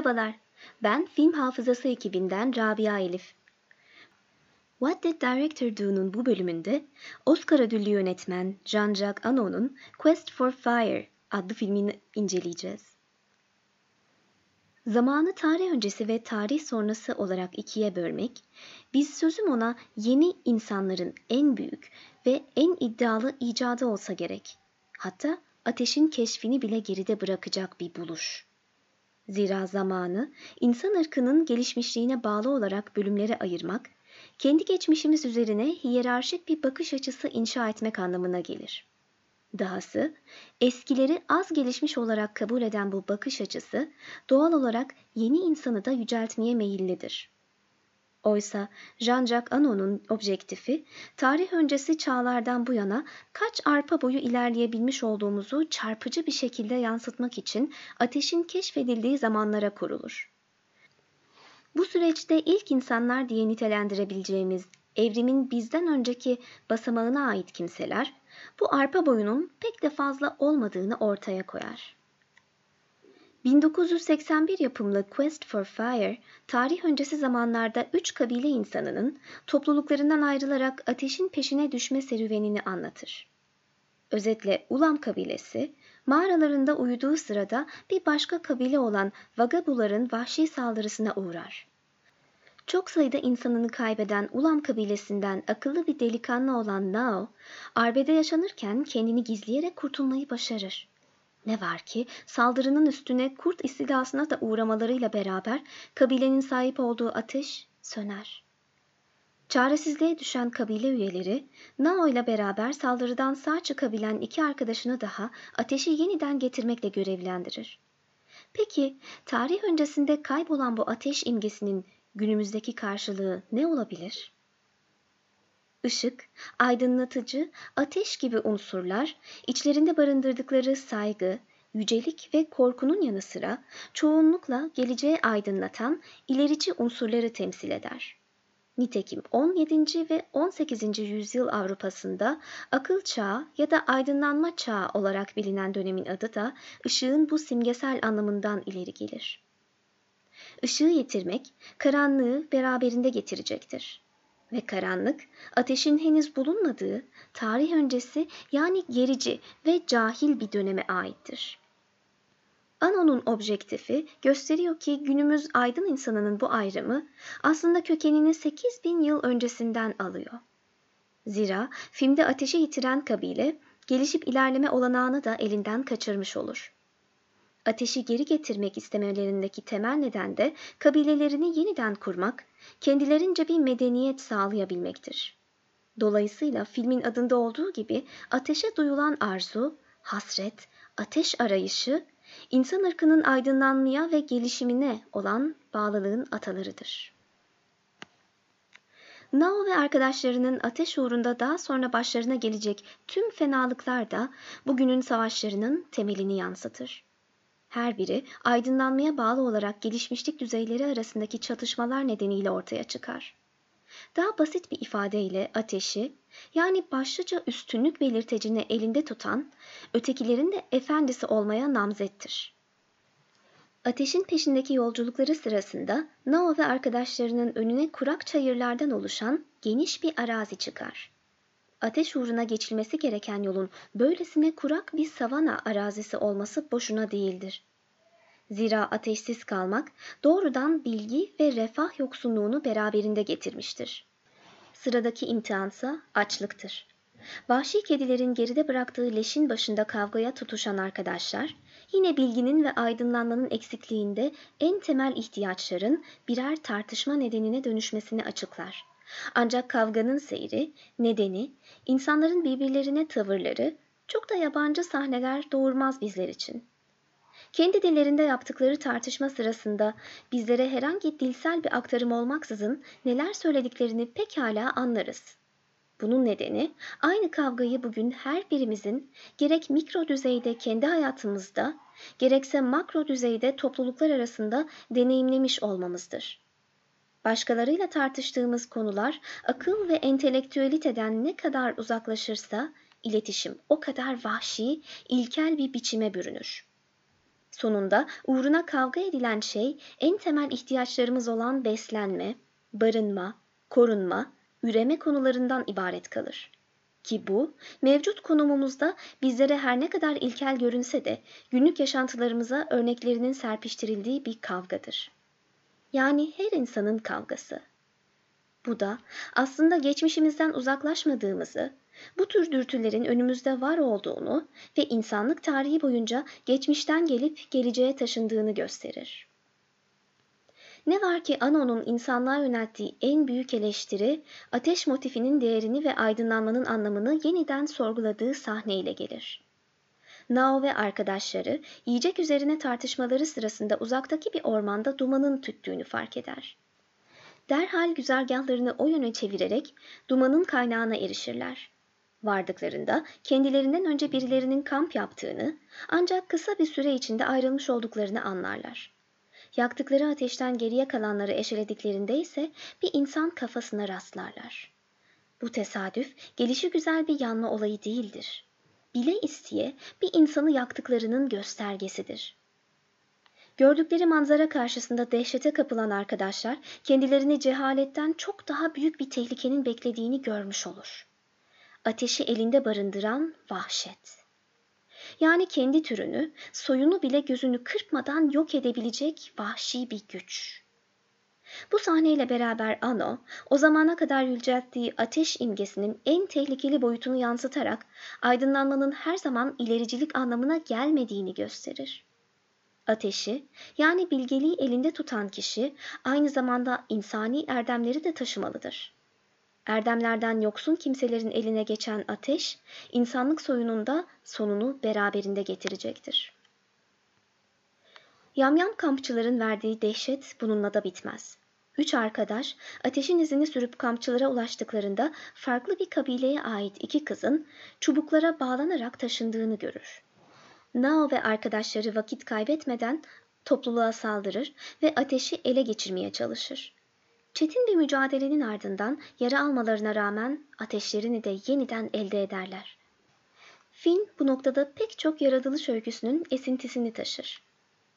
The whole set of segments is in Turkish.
Merhabalar, ben Film Hafızası ekibinden Rabia Elif. What Did Director Do'nun bu bölümünde Oscar ödüllü yönetmen Jean-Jacques Annaud'un Quest for Fire adlı filmini inceleyeceğiz. Zamanı tarih öncesi ve tarih sonrası olarak ikiye bölmek, biz sözüm ona yeni insanların en büyük ve en iddialı icadı olsa gerek. Hatta ateşin keşfini bile geride bırakacak bir buluş. Zira zamanı insan ırkının gelişmişliğine bağlı olarak bölümlere ayırmak, kendi geçmişimiz üzerine hiyerarşik bir bakış açısı inşa etmek anlamına gelir. Dahası eskileri az gelişmiş olarak kabul eden bu bakış açısı doğal olarak yeni insanı da yüceltmeye meyillidir. Oysa Jean-Jacques Annaud'un objektifi tarih öncesi çağlardan bu yana kaç arpa boyu ilerleyebilmiş olduğumuzu çarpıcı bir şekilde yansıtmak için ateşin keşfedildiği zamanlara kurulur. Bu süreçte ilk insanlar diye nitelendirebileceğimiz evrimin bizden önceki basamağına ait kimseler bu arpa boyunun pek de fazla olmadığını ortaya koyar. 1981 yapımlı Quest for Fire, tarih öncesi zamanlarda üç kabile insanının topluluklarından ayrılarak ateşin peşine düşme serüvenini anlatır. Özetle Ulam kabilesi, mağaralarında uyuduğu sırada bir başka kabile olan Vagabuların vahşi saldırısına uğrar. Çok sayıda insanını kaybeden Ulam kabilesinden akıllı bir delikanlı olan Nao, arbede yaşanırken kendini gizleyerek kurtulmayı başarır. Ne var ki saldırının üstüne kurt istilasına da uğramalarıyla beraber kabilenin sahip olduğu ateş söner. Çaresizliğe düşen kabile üyeleri Nao ile beraber saldırıdan sağ çıkabilen iki arkadaşını daha ateşi yeniden getirmekle görevlendirir. Peki tarih öncesinde kaybolan bu ateş imgesinin günümüzdeki karşılığı ne olabilir? Işık, aydınlatıcı, ateş gibi unsurlar içlerinde barındırdıkları saygı, yücelik ve korkunun yanı sıra çoğunlukla geleceği aydınlatan ilerici unsurları temsil eder. Nitekim 17. ve 18. yüzyıl Avrupa'sında akıl çağı ya da aydınlanma çağı olarak bilinen dönemin adı da ışığın bu simgesel anlamından ileri gelir. Işığı yitirmek karanlığı beraberinde getirecektir ve karanlık ateşin henüz bulunmadığı tarih öncesi yani gerici ve cahil bir döneme aittir. Ano'nun objektifi gösteriyor ki günümüz aydın insanının bu ayrımı aslında kökenini 8000 yıl öncesinden alıyor. Zira filmde ateşi yitiren kabile gelişip ilerleme olanağını da elinden kaçırmış olur. Ateşi geri getirmek istemelerindeki temel neden de kabilelerini yeniden kurmak, kendilerince bir medeniyet sağlayabilmektir. Dolayısıyla filmin adında olduğu gibi ateşe duyulan arzu, hasret, ateş arayışı, insan ırkının aydınlanmaya ve gelişimine olan bağlılığın atalarıdır. Nao ve arkadaşlarının ateş uğrunda daha sonra başlarına gelecek tüm fenalıklar da bugünün savaşlarının temelini yansıtır. Her biri aydınlanmaya bağlı olarak gelişmişlik düzeyleri arasındaki çatışmalar nedeniyle ortaya çıkar. Daha basit bir ifadeyle ateşi, yani başlıca üstünlük belirtecini elinde tutan, ötekilerin de efendisi olmaya namzettir. Ateşin peşindeki yolculukları sırasında Nao ve arkadaşlarının önüne kurak çayırlardan oluşan geniş bir arazi çıkar. Ateş uğruna geçilmesi gereken yolun böylesine kurak bir savana arazisi olması boşuna değildir. Zira ateşsiz kalmak doğrudan bilgi ve refah yoksunluğunu beraberinde getirmiştir. Sıradaki imtihansa açlıktır. Vahşi kedilerin geride bıraktığı leşin başında kavgaya tutuşan arkadaşlar, yine bilginin ve aydınlanmanın eksikliğinde en temel ihtiyaçların birer tartışma nedenine dönüşmesini açıklar. Ancak kavganın seyri, nedeni, insanların birbirlerine tavırları çok da yabancı sahneler doğurmaz bizler için. Kendi dillerinde yaptıkları tartışma sırasında bizlere herhangi dilsel bir aktarım olmaksızın neler söylediklerini pekala anlarız. Bunun nedeni aynı kavgayı bugün her birimizin gerek mikro düzeyde kendi hayatımızda gerekse makro düzeyde topluluklar arasında deneyimlemiş olmamızdır. Başkalarıyla tartıştığımız konular akıl ve entelektüeliteden ne kadar uzaklaşırsa iletişim o kadar vahşi, ilkel bir biçime bürünür. Sonunda uğruna kavga edilen şey en temel ihtiyaçlarımız olan beslenme, barınma, korunma, üreme konularından ibaret kalır. Ki bu, mevcut konumumuzda bizlere her ne kadar ilkel görünse de günlük yaşantılarımıza örneklerinin serpiştirildiği bir kavgadır. Yani her insanın kavgası. Bu da aslında geçmişimizden uzaklaşmadığımızı, bu tür dürtülerin önümüzde var olduğunu ve insanlık tarihi boyunca geçmişten gelip geleceğe taşındığını gösterir. Ne var ki Ano'nun insanlığa yönelttiği en büyük eleştiri, ateş motifinin değerini ve aydınlanmanın anlamını yeniden sorguladığı sahneyle gelir. Nao ve arkadaşları yiyecek üzerine tartışmaları sırasında uzaktaki bir ormanda dumanın tüttüğünü fark eder. Derhal güzergahlarını o yöne çevirerek dumanın kaynağına erişirler. Vardıklarında kendilerinden önce birilerinin kamp yaptığını ancak kısa bir süre içinde ayrılmış olduklarını anlarlar. Yaktıkları ateşten geriye kalanları eşelediklerinde ise bir insan kafasına rastlarlar. Bu tesadüf gelişi güzel bir yanma olayı değildir. Bile isteye bir insanı yaktıklarının göstergesidir. Gördükleri manzara karşısında dehşete kapılan arkadaşlar kendilerini cehaletten çok daha büyük bir tehlikenin beklediğini görmüş olur. Ateşi elinde barındıran vahşet yani kendi türünü, soyunu bile gözünü kırpmadan yok edebilecek vahşi bir güç. Bu sahneyle beraber Ano, o zamana kadar yücelttiği ateş imgesinin en tehlikeli boyutunu yansıtarak aydınlanmanın her zaman ilericilik anlamına gelmediğini gösterir. Ateşi, yani bilgeliği elinde tutan kişi aynı zamanda insani erdemleri de taşımalıdır. Erdemlerden yoksun kimselerin eline geçen ateş, insanlık soyununda sonunu beraberinde getirecektir. Yamyam kampçıların verdiği dehşet bununla da bitmez. Üç arkadaş ateşin izini sürüp kampçılara ulaştıklarında farklı bir kabileye ait iki kızın çubuklara bağlanarak taşındığını görür. Nao ve arkadaşları vakit kaybetmeden topluluğa saldırır ve ateşi ele geçirmeye çalışır. Çetin bir mücadelenin ardından yara almalarına rağmen ateşlerini de yeniden elde ederler. Film bu noktada pek çok yaratılış öyküsünün esintisini taşır.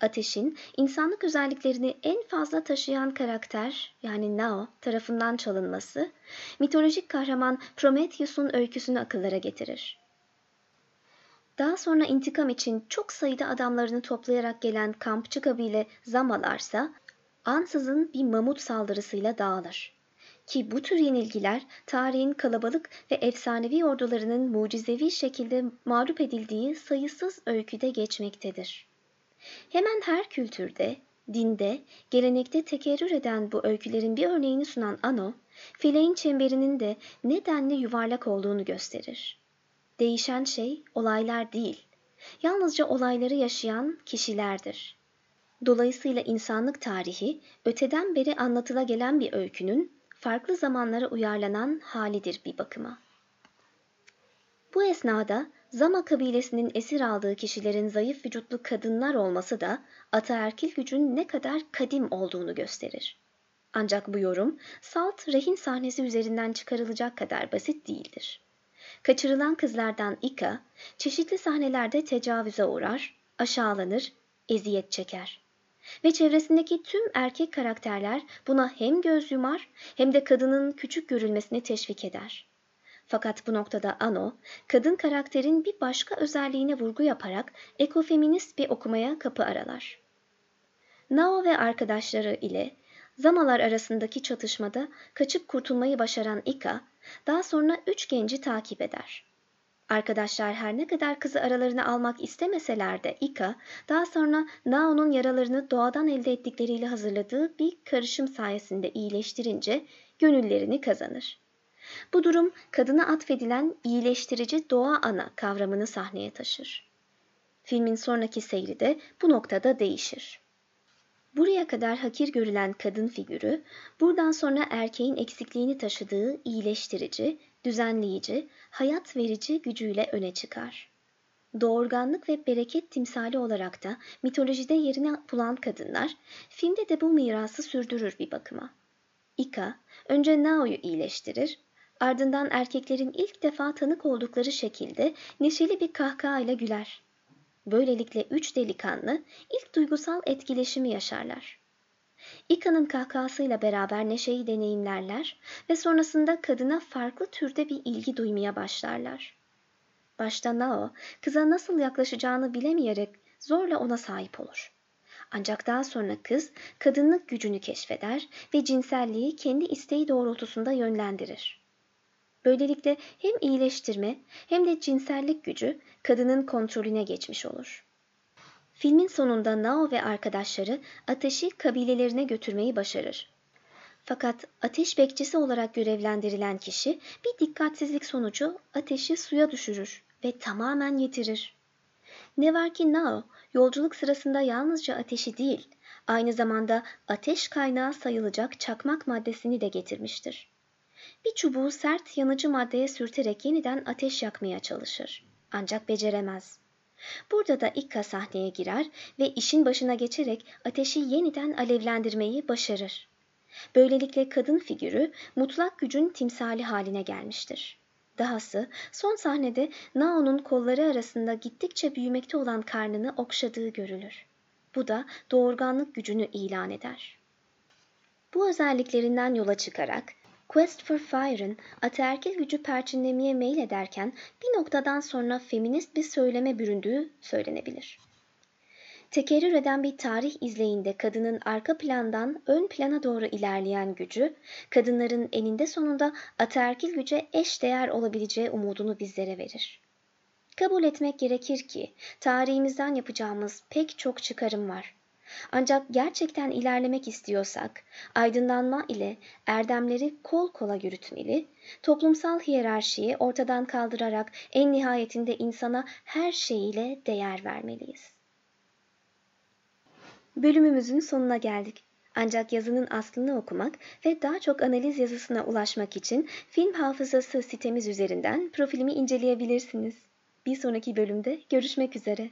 Ateşin insanlık özelliklerini en fazla taşıyan karakter yani Nao tarafından çalınması, mitolojik kahraman Prometheus'un öyküsünü akıllara getirir. Daha sonra intikam için çok sayıda adamlarını toplayarak gelen kampçı kabile Zamalarsa ansızın bir mamut saldırısıyla dağılır. Ki bu tür yenilgiler tarihin kalabalık ve efsanevi ordularının mucizevi şekilde mağlup edildiği sayısız öyküde geçmektedir. Hemen her kültürde, dinde, gelenekte tekerrür eden bu öykülerin bir örneğini sunan Ano, fileğin çemberinin de nedenli yuvarlak olduğunu gösterir. Değişen şey olaylar değil, yalnızca olayları yaşayan kişilerdir. Dolayısıyla insanlık tarihi öteden beri anlatıla gelen bir öykünün farklı zamanlara uyarlanan halidir bir bakıma. Bu esnada Zama kabilesinin esir aldığı kişilerin zayıf vücutlu kadınlar olması da ataerkil gücün ne kadar kadim olduğunu gösterir. Ancak bu yorum salt rehin sahnesi üzerinden çıkarılacak kadar basit değildir. Kaçırılan kızlardan Ika çeşitli sahnelerde tecavüze uğrar, aşağılanır, eziyet çeker ve çevresindeki tüm erkek karakterler buna hem göz yumar hem de kadının küçük görülmesini teşvik eder. Fakat bu noktada Ano, kadın karakterin bir başka özelliğine vurgu yaparak ekofeminist bir okumaya kapı aralar. Nao ve arkadaşları ile Zamalar arasındaki çatışmada kaçıp kurtulmayı başaran Ika, daha sonra üç genci takip eder. Arkadaşlar her ne kadar kızı aralarına almak istemeseler de Ika, daha sonra Nao'nun yaralarını doğadan elde ettikleriyle hazırladığı bir karışım sayesinde iyileştirince gönüllerini kazanır. Bu durum kadına atfedilen iyileştirici doğa ana kavramını sahneye taşır. Filmin sonraki seyri de bu noktada değişir. Buraya kadar hakir görülen kadın figürü, buradan sonra erkeğin eksikliğini taşıdığı iyileştirici, düzenleyici, hayat verici gücüyle öne çıkar. Doğurganlık ve bereket timsali olarak da mitolojide yerini bulan kadınlar, filmde de bu mirası sürdürür bir bakıma. Ika, önce Nao'yu iyileştirir, ardından erkeklerin ilk defa tanık oldukları şekilde neşeli bir kahkahayla güler. Böylelikle üç delikanlı ilk duygusal etkileşimi yaşarlar. İka'nın kahkahasıyla beraber neşeyi deneyimlerler ve sonrasında kadına farklı türde bir ilgi duymaya başlarlar. Başta Nao, kıza nasıl yaklaşacağını bilemeyerek zorla ona sahip olur. Ancak daha sonra kız kadınlık gücünü keşfeder ve cinselliği kendi isteği doğrultusunda yönlendirir. Böylelikle hem iyileştirme hem de cinsellik gücü kadının kontrolüne geçmiş olur. Filmin sonunda Nao ve arkadaşları ateşi kabilelerine götürmeyi başarır. Fakat ateş bekçisi olarak görevlendirilen kişi bir dikkatsizlik sonucu ateşi suya düşürür ve tamamen yitirir. Ne var ki Nao yolculuk sırasında yalnızca ateşi değil, aynı zamanda ateş kaynağı sayılacak çakmak maddesini de getirmiştir. Bir çubuğu sert yanıcı maddeye sürterek yeniden ateş yakmaya çalışır. Ancak beceremez. Burada da Ikka sahneye girer ve işin başına geçerek ateşi yeniden alevlendirmeyi başarır. Böylelikle kadın figürü mutlak gücün timsali haline gelmiştir. Dahası son sahnede Nao'nun kolları arasında gittikçe büyümekte olan karnını okşadığı görülür. Bu da doğurganlık gücünü ilan eder. Bu özelliklerinden yola çıkarak Quest for Fire'ın ataerkil gücü perçinlemeye meylederken bir noktadan sonra feminist bir söyleme büründüğü söylenebilir. Tekerrür eden bir tarih izleyinde kadının arka plandan ön plana doğru ilerleyen gücü, kadınların eninde sonunda ataerkil güce eş değer olabileceği umudunu bizlere verir. Kabul etmek gerekir ki tarihimizden yapacağımız pek çok çıkarım var. Ancak gerçekten ilerlemek istiyorsak, aydınlanma ile erdemleri kol kola yürütmeli, toplumsal hiyerarşiyi ortadan kaldırarak en nihayetinde insana her şeyiyle değer vermeliyiz. Bölümümüzün sonuna geldik. Ancak yazının aslını okumak ve daha çok analiz yazısına ulaşmak için Film Hafızası sitemiz üzerinden profilimi inceleyebilirsiniz. Bir sonraki bölümde görüşmek üzere.